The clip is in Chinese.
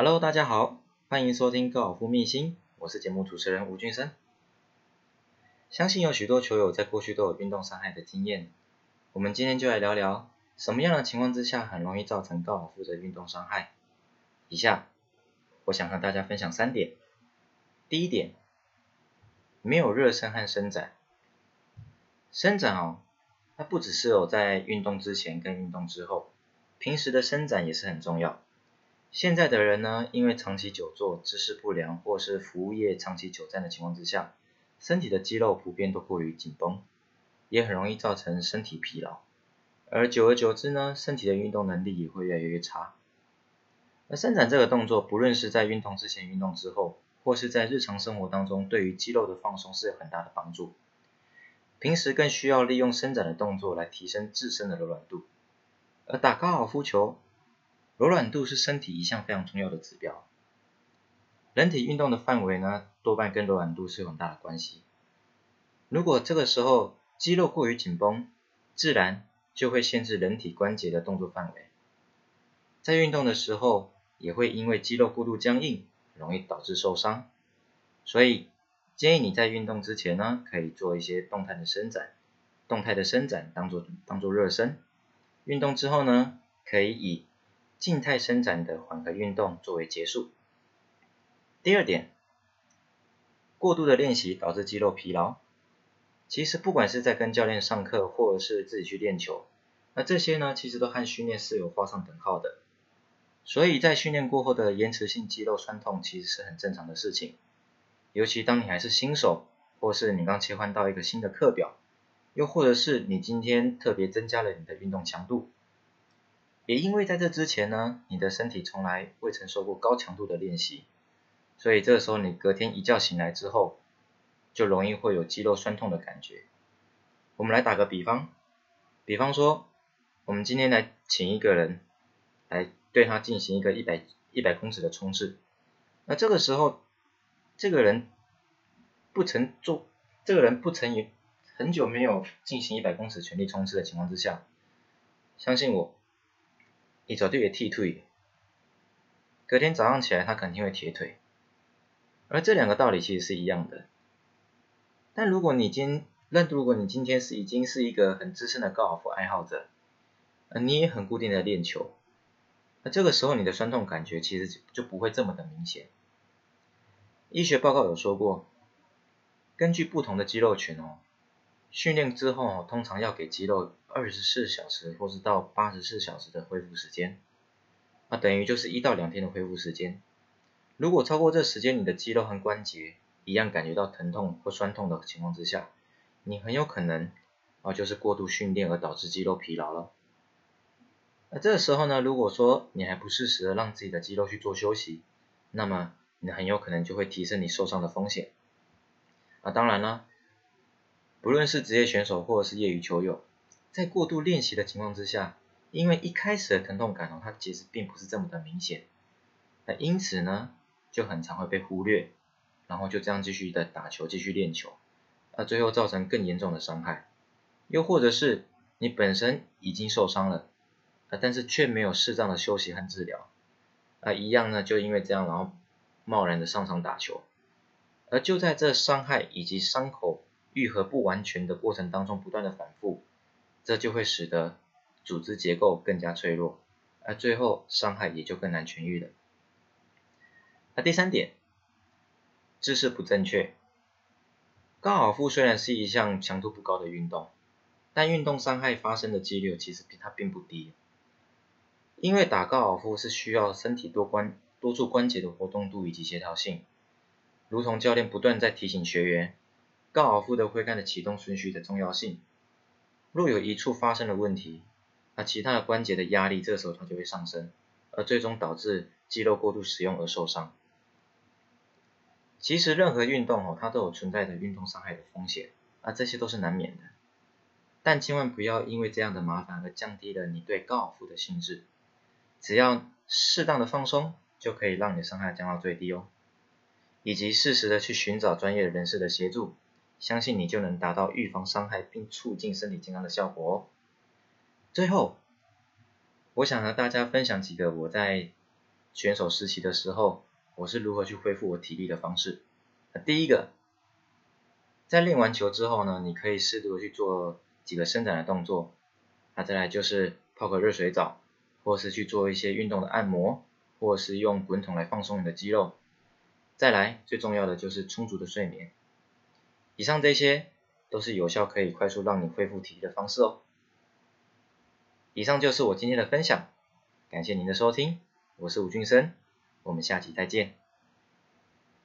Hello，大家好，欢迎收听高尔夫秘辛，我是节目主持人吴俊生。相信有许多球友在过去都有运动伤害的经验，我们今天就来聊聊什么样的情况之下很容易造成高尔夫的运动伤害。以下我想和大家分享三点。第一点，没有热身和伸展。伸展哦，它不只是有在运动之前跟运动之后，平时的伸展也是很重要。现在的人呢，因为长期久坐、姿势不良，或是服务业长期久站的情况之下，身体的肌肉普遍都过于紧绷，也很容易造成身体疲劳。而久而久之呢，身体的运动能力也会越来越差。而伸展这个动作，不论是在运动之前、运动之后，或是在日常生活当中，对于肌肉的放松是有很大的帮助。平时更需要利用伸展的动作来提升自身的柔软度。而打高尔夫球。柔软度是身体一项非常重要的指标。人体运动的范围呢，多半跟柔软度是有很大的关系。如果这个时候肌肉过于紧绷，自然就会限制人体关节的动作范围。在运动的时候，也会因为肌肉过度僵硬，容易导致受伤。所以建议你在运动之前呢，可以做一些动态的伸展，动态的伸展当做当做热身。运动之后呢，可以以静态伸展的缓和运动作为结束。第二点，过度的练习导致肌肉疲劳。其实不管是在跟教练上课，或者是自己去练球，那这些呢，其实都和训练是有画上等号的。所以在训练过后的延迟性肌肉酸痛，其实是很正常的事情。尤其当你还是新手，或是你刚切换到一个新的课表，又或者是你今天特别增加了你的运动强度。也因为在这之前呢，你的身体从来未曾受过高强度的练习，所以这个时候你隔天一觉醒来之后，就容易会有肌肉酸痛的感觉。我们来打个比方，比方说，我们今天来请一个人来对他进行一个一百一百公尺的冲刺，那这个时候，这个人不曾做，这个人不曾有很久没有进行一百公尺全力冲刺的情况之下，相信我。你早就会踢腿，隔天早上起来他肯定会铁腿，而这两个道理其实是一样的。但如果你今那如果你今天是已经是一个很资深的高尔夫爱好者，你也很固定的练球，那这个时候你的酸痛感觉其实就不会这么的明显。医学报告有说过，根据不同的肌肉群哦。训练之后，通常要给肌肉二十四小时或是到八十四小时的恢复时间，那等于就是一到两天的恢复时间。如果超过这时间，你的肌肉和关节一样感觉到疼痛或酸痛的情况之下，你很有可能啊就是过度训练而导致肌肉疲劳了。那这个时候呢，如果说你还不适时的让自己的肌肉去做休息，那么你很有可能就会提升你受伤的风险。啊，当然了。不论是职业选手或者是业余球友，在过度练习的情况之下，因为一开始的疼痛感哦，它其实并不是这么的明显，那因此呢，就很常会被忽略，然后就这样继续的打球，继续练球，那最后造成更严重的伤害，又或者是你本身已经受伤了，啊，但是却没有适当的休息和治疗，啊，一样呢，就因为这样，然后贸然的上场打球，而就在这伤害以及伤口。愈合不完全的过程当中不断的反复，这就会使得组织结构更加脆弱，而最后伤害也就更难痊愈了。那第三点，姿势不正确。高尔夫虽然是一项强度不高的运动，但运动伤害发生的几率其实比它并不低。因为打高尔夫是需要身体多关多处关节的活动度以及协调性，如同教练不断在提醒学员。高尔夫的挥杆的启动顺序的重要性，若有一处发生了问题，那其他的关节的压力这时候它就会上升，而最终导致肌肉过度使用而受伤。其实任何运动哦，它都有存在的运动伤害的风险，而，这些都是难免的。但千万不要因为这样的麻烦而降低了你对高尔夫的兴致。只要适当的放松，就可以让你的伤害降到最低哦，以及适时的去寻找专业人士的协助。相信你就能达到预防伤害并促进身体健康的效果哦。最后，我想和大家分享几个我在选手时期的时候，我是如何去恢复我体力的方式。第一个，在练完球之后呢，你可以适度的去做几个伸展的动作。那再来就是泡个热水澡，或是去做一些运动的按摩，或是用滚筒来放松你的肌肉。再来，最重要的就是充足的睡眠。以上这些都是有效可以快速让你恢复体力的方式哦。以上就是我今天的分享，感谢您的收听，我是吴俊生，我们下期再见。